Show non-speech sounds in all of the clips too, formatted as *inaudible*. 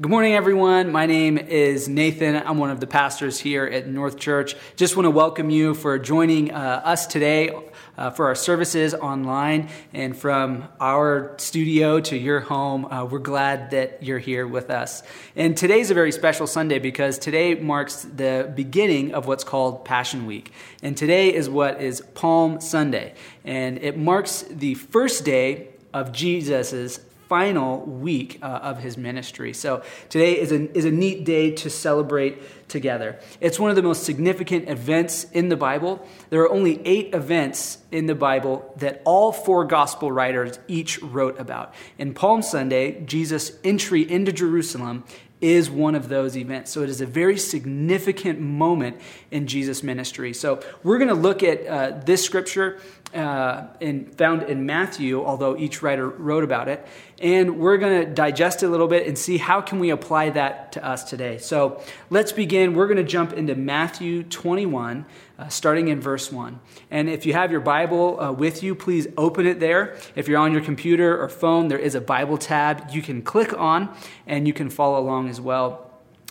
Good morning, everyone. My name is Nathan. I'm one of the pastors here at North Church. Just want to welcome you for joining uh, us today uh, for our services online and from our studio to your home. Uh, we're glad that you're here with us. And today's a very special Sunday because today marks the beginning of what's called Passion Week. And today is what is Palm Sunday. And it marks the first day of Jesus' final week uh, of his ministry. So today is a, is a neat day to celebrate together. It's one of the most significant events in the Bible. There are only eight events in the Bible that all four gospel writers each wrote about. In Palm Sunday, Jesus' entry into Jerusalem is one of those events. So it is a very significant moment in Jesus' ministry. So we're going to look at uh, this scripture uh, in, found in Matthew, although each writer wrote about it, and we're going to digest it a little bit and see how can we apply that to us today. So let's begin. We're going to jump into Matthew 21, uh, starting in verse 1. And if you have your Bible uh, with you, please open it there. If you're on your computer or phone, there is a Bible tab you can click on, and you can follow along as well.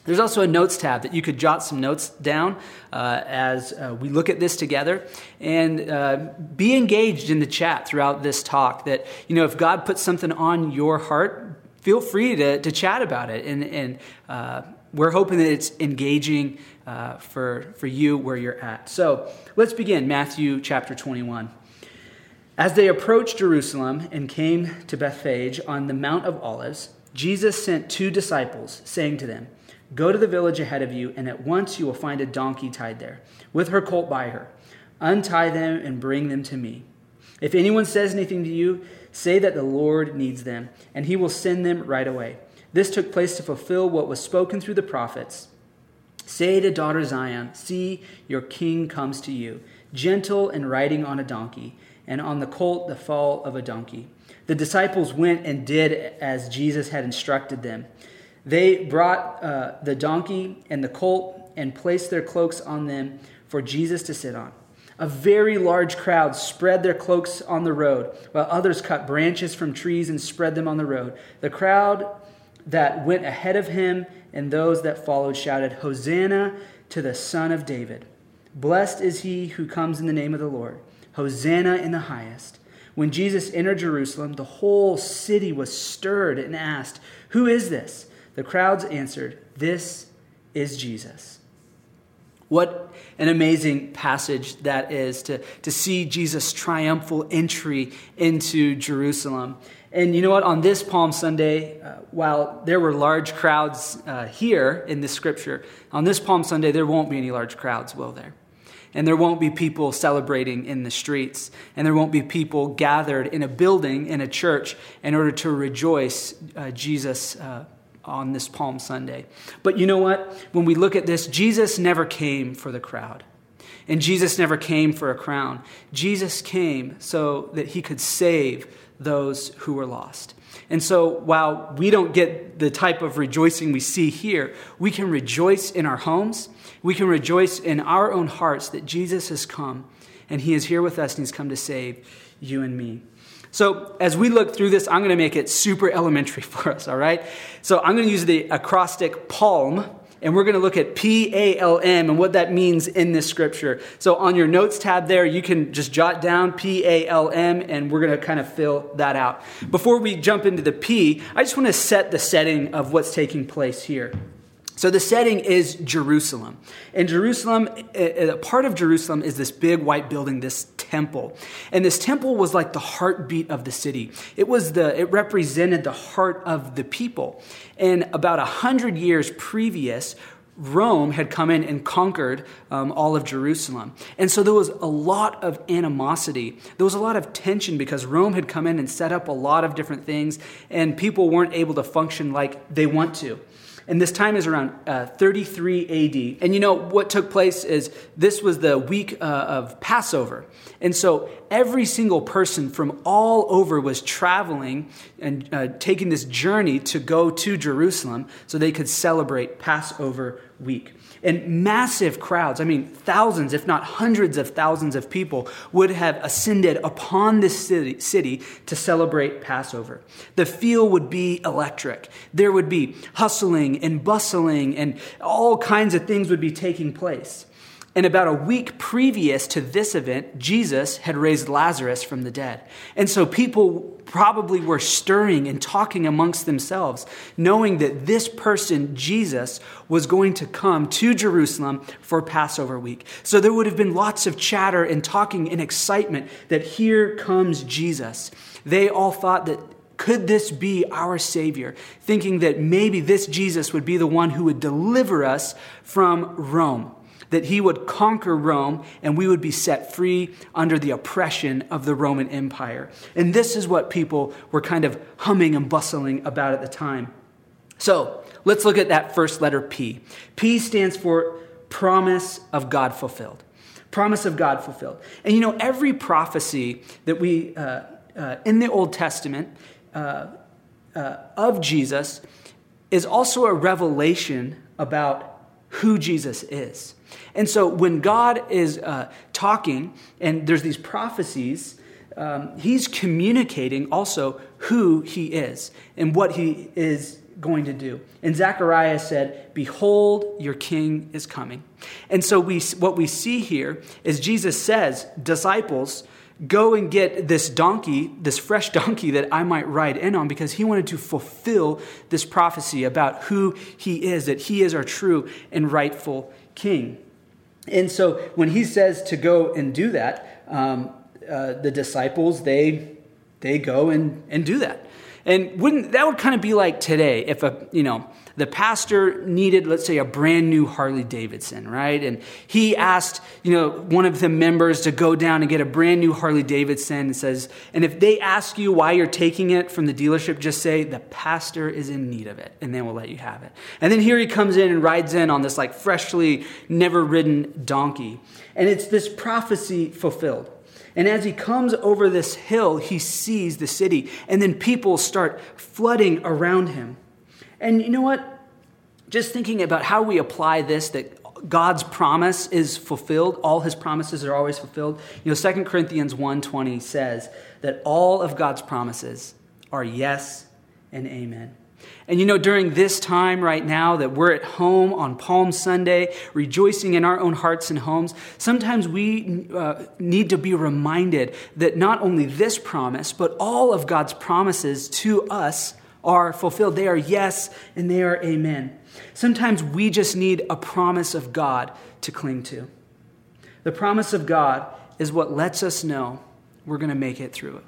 There's also a notes tab that you could jot some notes down uh, as uh, we look at this together and uh, be engaged in the chat throughout this talk. That, you know, if God puts something on your heart, feel free to, to chat about it. And, and uh, we're hoping that it's engaging uh, for, for you where you're at. So let's begin Matthew chapter 21. As they approached Jerusalem and came to Bethphage on the Mount of Olives, Jesus sent two disciples, saying to them, Go to the village ahead of you, and at once you will find a donkey tied there, with her colt by her. Untie them and bring them to me. If anyone says anything to you, say that the Lord needs them, and he will send them right away. This took place to fulfill what was spoken through the prophets. Say to daughter Zion, See, your king comes to you, gentle and riding on a donkey, and on the colt the fall of a donkey. The disciples went and did as Jesus had instructed them. They brought uh, the donkey and the colt and placed their cloaks on them for Jesus to sit on. A very large crowd spread their cloaks on the road, while others cut branches from trees and spread them on the road. The crowd that went ahead of him and those that followed shouted, Hosanna to the Son of David. Blessed is he who comes in the name of the Lord. Hosanna in the highest. When Jesus entered Jerusalem, the whole city was stirred and asked, Who is this? The crowds answered, This is Jesus. What an amazing passage that is to, to see Jesus' triumphal entry into Jerusalem. And you know what? On this Palm Sunday, uh, while there were large crowds uh, here in this scripture, on this Palm Sunday, there won't be any large crowds, will there? And there won't be people celebrating in the streets. And there won't be people gathered in a building, in a church, in order to rejoice uh, Jesus' uh, on this Palm Sunday. But you know what? When we look at this, Jesus never came for the crowd. And Jesus never came for a crown. Jesus came so that he could save those who were lost. And so while we don't get the type of rejoicing we see here, we can rejoice in our homes. We can rejoice in our own hearts that Jesus has come and he is here with us and he's come to save you and me. So, as we look through this, I'm going to make it super elementary *laughs* for us, all right? So, I'm going to use the acrostic PALM, and we're going to look at P A L M and what that means in this scripture. So, on your notes tab there, you can just jot down P A L M, and we're going to kind of fill that out. Before we jump into the P, I just want to set the setting of what's taking place here. So the setting is Jerusalem. And Jerusalem, a part of Jerusalem is this big white building, this temple. And this temple was like the heartbeat of the city. It was the it represented the heart of the people. And about a hundred years previous, Rome had come in and conquered um, all of Jerusalem. And so there was a lot of animosity. There was a lot of tension because Rome had come in and set up a lot of different things, and people weren't able to function like they want to. And this time is around uh, 33 AD. And you know what took place is this was the week uh, of Passover. And so every single person from all over was traveling and uh, taking this journey to go to Jerusalem so they could celebrate Passover week. And massive crowds, I mean, thousands, if not hundreds of thousands of people would have ascended upon this city, city to celebrate Passover. The feel would be electric. There would be hustling and bustling, and all kinds of things would be taking place. And about a week previous to this event, Jesus had raised Lazarus from the dead. And so people probably were stirring and talking amongst themselves, knowing that this person, Jesus, was going to come to Jerusalem for Passover week. So there would have been lots of chatter and talking and excitement that here comes Jesus. They all thought that could this be our Savior? Thinking that maybe this Jesus would be the one who would deliver us from Rome that he would conquer Rome and we would be set free under the oppression of the Roman Empire. And this is what people were kind of humming and bustling about at the time. So let's look at that first letter P. P stands for promise of God fulfilled. Promise of God fulfilled. And you know, every prophecy that we, uh, uh, in the Old Testament uh, uh of Jesus, is also a revelation about who Jesus is. And so when God is uh, talking and there's these prophecies, um, he's communicating also who he is and what he is going to do. And Zechariah said, Behold, your king is coming. And so we, what we see here is Jesus says, Disciples, go and get this donkey, this fresh *laughs* donkey that I might ride in on, because he wanted to fulfill this prophecy about who he is, that he is our true and rightful king. And so when he says to go and do that, um, uh, the disciples, they, they go and, and do that. And wouldn't that would kind of be like today if a, you know, the pastor needed, let's say, a brand new Harley Davidson, right? And he asked, you know, one of the members to go down and get a brand new Harley Davidson and says, and if they ask you why you're taking it from the dealership, just say, the pastor is in need of it, and then we'll let you have it. And then here he comes in and rides in on this like freshly, never ridden donkey. And it's this prophecy fulfilled. And as he comes over this hill, he sees the city, and then people start flooding around him. And you know what? Just thinking about how we apply this, that God's promise is fulfilled, all his promises are always fulfilled. You know, 2 Corinthians 1:20 says that all of God's promises are yes and amen. And you know, during this time right now that we're at home on Palm Sunday, rejoicing in our own hearts and homes, sometimes we uh, need to be reminded that not only this promise, but all of God's promises to us are fulfilled. They are yes and they are amen. Sometimes we just need a promise of God to cling to. The promise of God is what lets us know we're going to make it through it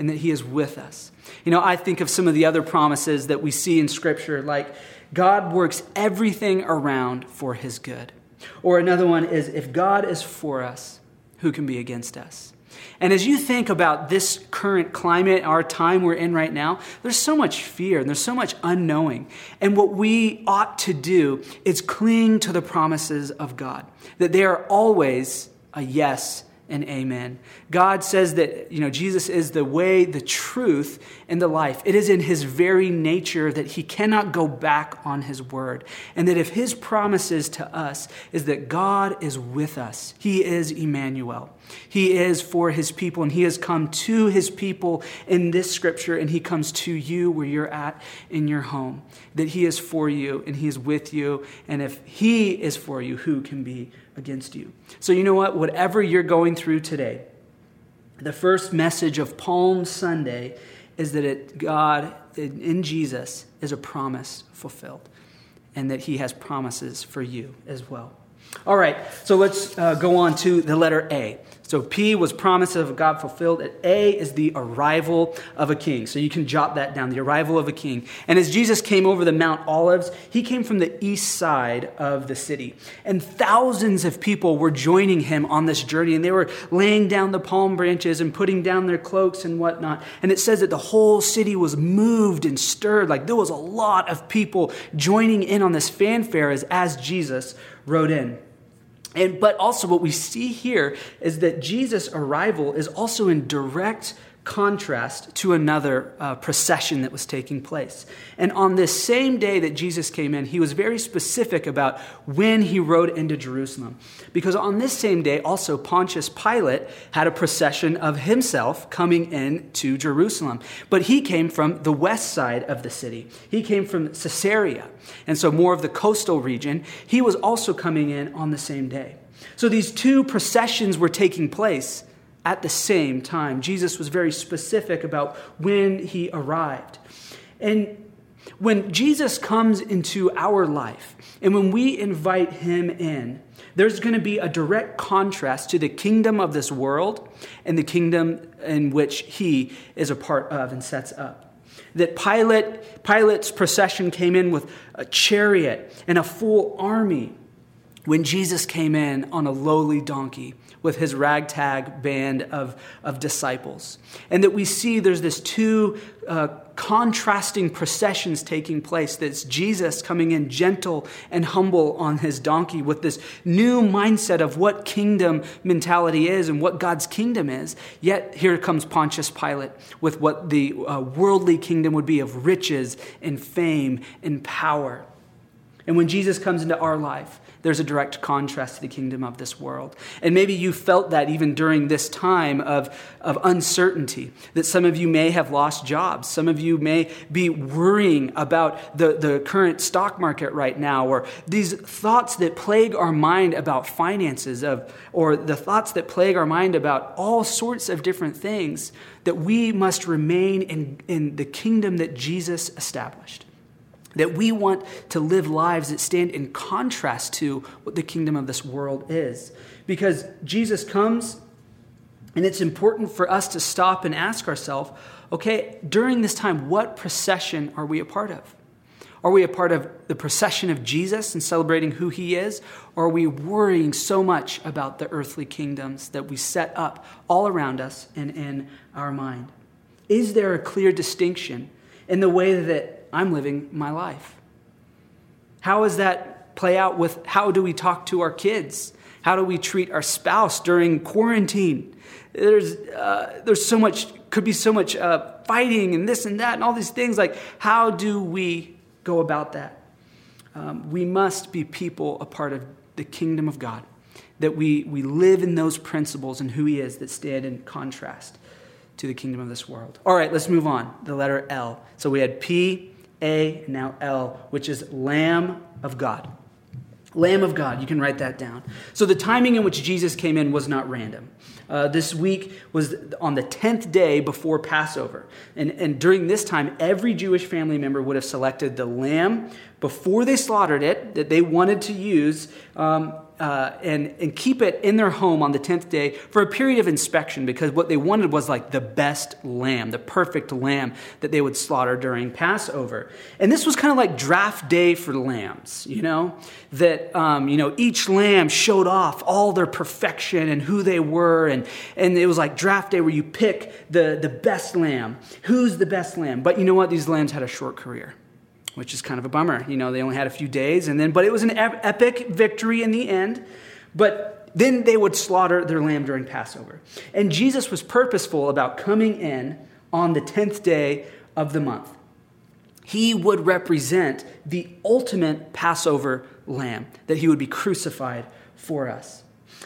and that He is with us. You know, I think of some of the other promises that we see in Scripture, like God works everything around for His good. Or another one is if God is for us, who can be against us? And as you think about this current climate, our time we're in right now, there's so much fear and there's so much unknowing. And what we ought to do is cling to the promises of God, that they are always a yes and amen. God says that, you know, Jesus is the way, the truth, and the life. It is in his very nature that he cannot go back on his word. And that if his promises to us is that God is with us, he is Emmanuel. He is for his people, and he has come to his people in this scripture, and he comes to you where you're at in your home. That he is for you, and he is with you. And if he is for you, who can be against you? So, you know what? Whatever you're going through today, the first message of Palm Sunday is that it, God in Jesus is a promise fulfilled, and that he has promises for you as well. All right, so let's uh, go on to the letter A. So P was promise of God fulfilled. And A is the arrival of a king. So you can jot that down, the arrival of a king. And as Jesus came over the Mount Olives, he came from the east side of the city. And thousands of people were joining him on this journey. And they were laying down the palm branches and putting down their cloaks and whatnot. And it says that the whole city was moved and stirred. Like there was a lot of people joining in on this fanfare as, as Jesus rode in. And, but also, what we see here is that Jesus' arrival is also in direct contrast to another uh, procession that was taking place. And on this same day that Jesus came in, he was very specific about when he rode into Jerusalem. Because on this same day, also Pontius Pilate had a procession of himself coming in to Jerusalem. But he came from the west side of the city, he came from Caesarea. And so, more of the coastal region. He was also coming in on the same day. So, these two processions were taking place at the same time. Jesus was very specific about when he arrived. And when Jesus comes into our life and when we invite him in, there's going to be a direct contrast to the kingdom of this world and the kingdom in which he is a part of and sets up. That Pilate, Pilate's procession came in with a chariot and a full army when Jesus came in on a lowly donkey with his ragtag band of, of disciples. And that we see there's this two uh, contrasting processions taking place. That's Jesus coming in gentle and humble on his donkey with this new mindset of what kingdom mentality is and what God's kingdom is. Yet here comes Pontius Pilate with what the uh, worldly kingdom would be of riches and fame and power. And when Jesus comes into our life, there's a direct contrast to the kingdom of this world. And maybe you felt that even during this time of, of uncertainty, that some of you may have lost jobs. Some of you may be worrying about the, the current stock market right now, or these thoughts that plague our mind about finances, of, or the thoughts that plague our mind about all sorts of different things, that we must remain in, in the kingdom that Jesus established. That we want to live lives that stand in contrast to what the kingdom of this world is. Because Jesus comes, and it's important for us to stop and ask ourselves okay, during this time, what procession are we a part of? Are we a part of the procession of Jesus and celebrating who he is? Or are we worrying so much about the earthly kingdoms that we set up all around us and in our mind? Is there a clear distinction in the way that I'm living my life. How does that play out with how do we talk to our kids? How do we treat our spouse during quarantine? There's, uh, there's so much, could be so much uh, fighting and this and that and all these things. Like, how do we go about that? Um, we must be people a part of the kingdom of God, that we, we live in those principles and who He is that stand in contrast to the kingdom of this world. All right, let's move on. The letter L. So we had P, a, now L, which is Lamb of God. Lamb of God, you can write that down. So the timing in which Jesus came in was not random. Uh, this week was on the 10th day before Passover. And, and during this time, every Jewish family member would have selected the lamb before they slaughtered it that they wanted to use um, uh, and, and keep it in their home on the 10th day for a period of inspection because what they wanted was like the best lamb, the perfect lamb that they would slaughter during Passover. And this was kind of like draft day for lambs, you know, that, um, you know, each lamb showed off all their perfection and who they were. And, and it was like draft day where you pick the, the best lamb. Who's the best lamb? But you know what? These lambs had a short career which is kind of a bummer. You know, they only had a few days, and then, but it was an epic victory in the end. But then they would slaughter their lamb during Passover. And Jesus was purposeful about coming in on the 10th day of the month. He would represent the ultimate Passover lamb, that he would be crucified for us.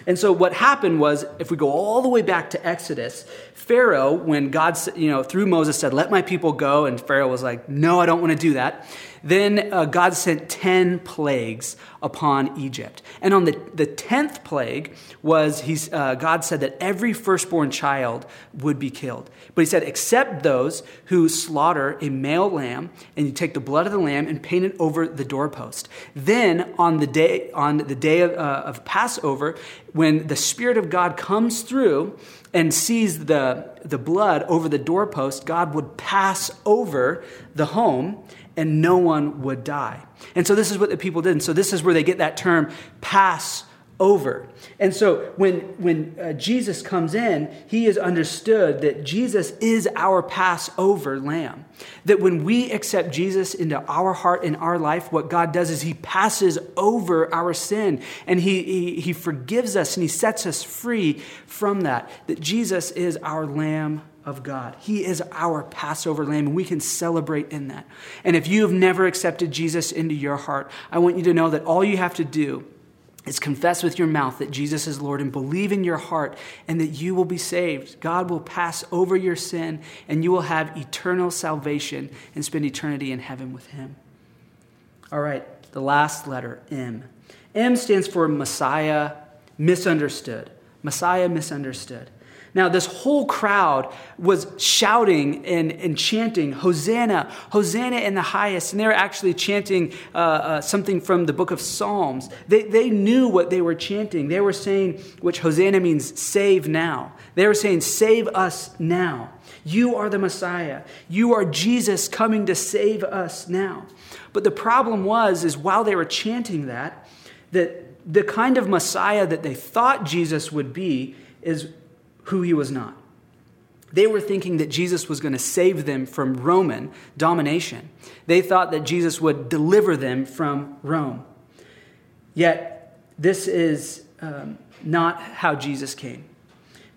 And so what happened was, if we go all the way back to Exodus, Pharaoh, when God, you know, through Moses said, let my people go, and Pharaoh was like, no, I don't want to do that. Then uh, God sent 10 plagues upon Egypt. And on the, the 10th plague was, he's, uh, God said that every firstborn child would be killed. But he said, except those who slaughter a male lamb, and you take the blood of the lamb and paint it over the doorpost. Then on the day, on the day of, uh, of Passover, when the Spirit of God comes through and sees the, the blood over the doorpost, God would pass over the home and no one would die. And so this is what the people did. And so this is where they get that term pass over. And so when, when uh, Jesus comes in, he is understood that Jesus is our Passover lamb. That when we accept Jesus into our heart and our life, what God does is he passes over our sin and he, he, he forgives us and he sets us free from that. That Jesus is our lamb of God. He is our Passover lamb, and we can celebrate in that. And if you have never accepted Jesus into your heart, I want you to know that all you have to do is confess with your mouth that Jesus is Lord and believe in your heart and that you will be saved. God will pass over your sin and you will have eternal salvation and spend eternity in heaven with Him. All right, the last letter, M. M stands for Messiah misunderstood. Messiah misunderstood. Now, this whole crowd was shouting and, and chanting, Hosanna, Hosanna in the highest. And they were actually chanting uh, uh, something from the book of Psalms. They, they knew what they were chanting. They were saying, which Hosanna means save now. They were saying, save us now. You are the Messiah. You are Jesus coming to save us now. But the problem was, is while they were chanting that, that the kind of Messiah that they thought Jesus would be is who he was not. They were thinking that Jesus was going to save them from Roman domination. They thought that Jesus would deliver them from Rome. Yet, this is um, not how Jesus came.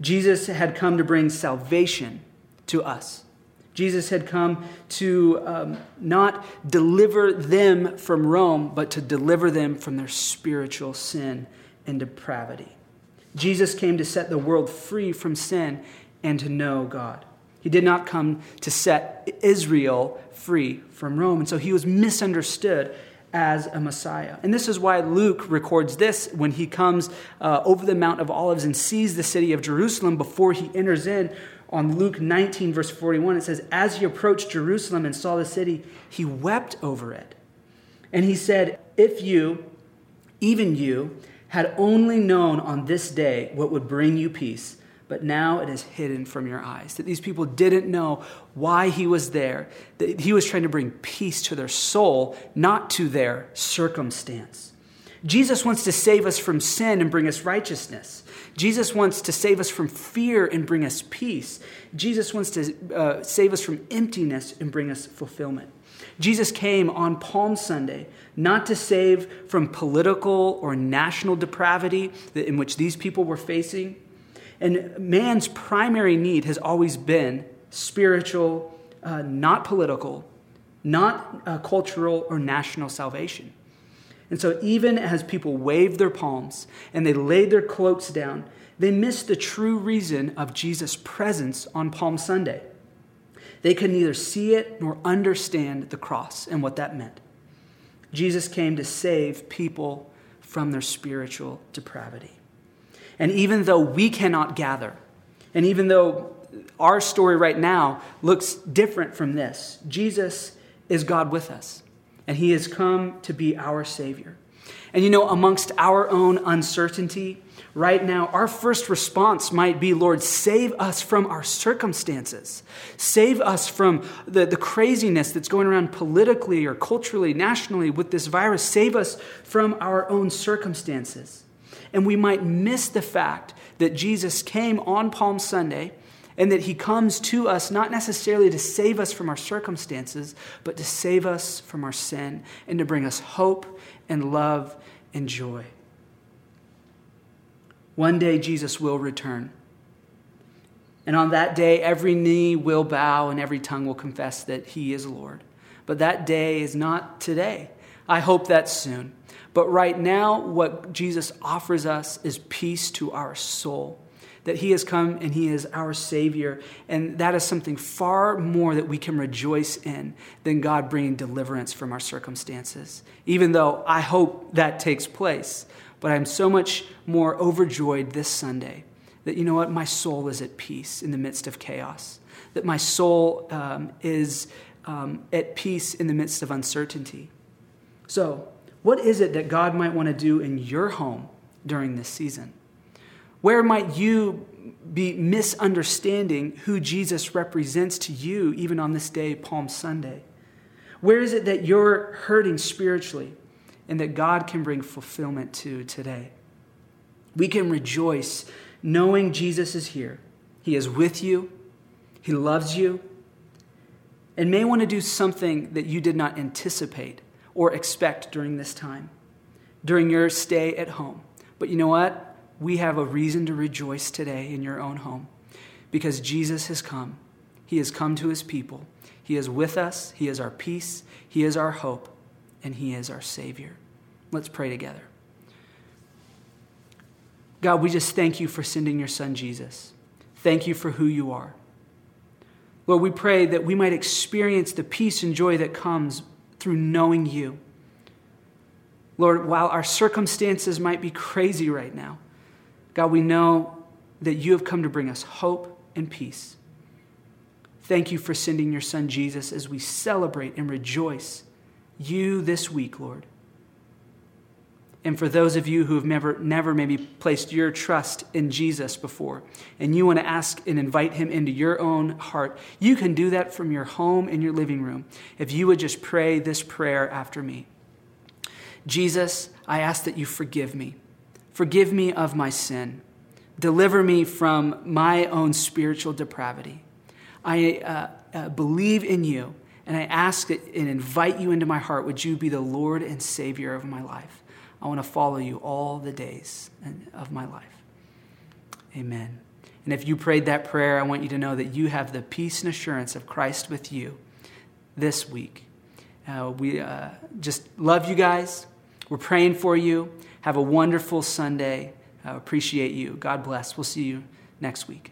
Jesus had come to bring salvation to us. Jesus had come to um, not deliver them from Rome, but to deliver them from their spiritual sin and depravity. Jesus came to set the world free from sin and to know God. He did not come to set Israel free from Rome. And so he was misunderstood as a Messiah. And this is why Luke records this when he comes uh, over the Mount of Olives and sees the city of Jerusalem before he enters in. On Luke 19, verse 41, it says, As he approached Jerusalem and saw the city, he wept over it. And he said, If you, even you, had only known on this day what would bring you peace, but now it is hidden from your eyes. That these people didn't know why he was there, that he was trying to bring peace to their soul, not to their circumstance. Jesus wants to save us from sin and bring us righteousness. Jesus wants to save us from fear and bring us peace. Jesus wants to uh, save us from emptiness and bring us fulfillment. Jesus came on Palm Sunday not to save from political or national depravity in which these people were facing. And man's primary need has always been spiritual, uh, not political, not uh, cultural or national salvation. And so, even as people waved their palms and they laid their cloaks down, they missed the true reason of Jesus' presence on Palm Sunday. They could neither see it nor understand the cross and what that meant. Jesus came to save people from their spiritual depravity. And even though we cannot gather, and even though our story right now looks different from this, Jesus is God with us, and He has come to be our Savior. And you know, amongst our own uncertainty right now, our first response might be, Lord, save us from our circumstances. Save us from the, the craziness that's going around politically or culturally, nationally with this virus. Save us from our own circumstances. And we might miss the fact that Jesus came on Palm Sunday and that he comes to us not necessarily to save us from our circumstances, but to save us from our sin and to bring us hope and love and joy. One day Jesus will return. And on that day, every knee will bow and every tongue will confess that he is Lord. But that day is not today. I hope that's soon. But right now, what Jesus offers us is peace to our soul that He has come and He is our Savior. And that is something far more that we can rejoice in than God bringing deliverance from our circumstances. Even though I hope that takes place. But I'm so much more overjoyed this Sunday that, you know what, my soul is at peace in the midst of chaos, that my soul um, is um, at peace in the midst of uncertainty. So, what is it that God might want to do in your home during this season? Where might you be misunderstanding who Jesus represents to you, even on this day, Palm Sunday? Where is it that you're hurting spiritually and that God can bring fulfillment to today? We can rejoice knowing Jesus is here. He is with you, He loves you, and may want to do something that you did not anticipate or expect during this time, during your stay at home. But you know what? We have a reason to rejoice today in your own home because Jesus has come. He has come to his people. He is with us. He is our peace. He is our hope. And he is our Savior. Let's pray together. God, we just thank you for sending your son Jesus. Thank you for who you are. Lord, we pray that we might experience the peace and joy that comes through knowing you. Lord, while our circumstances might be crazy right now, God, we know that you have come to bring us hope and peace. Thank you for sending your son Jesus as we celebrate and rejoice you this week, Lord. And for those of you who have never, never maybe placed your trust in Jesus before, and you want to ask and invite him into your own heart, you can do that from your home in your living room if you would just pray this prayer after me. Jesus, I ask that you forgive me. Forgive me of my sin. Deliver me from my own spiritual depravity. I uh, uh, believe in you, and I ask and invite you into my heart. Would you be the Lord and Savior of my life? I want to follow you all the days of my life. Amen. And if you prayed that prayer, I want you to know that you have the peace and assurance of Christ with you this week. Uh, we uh, just love you guys. We're praying for you. Have a wonderful Sunday. I appreciate you. God bless. We'll see you next week.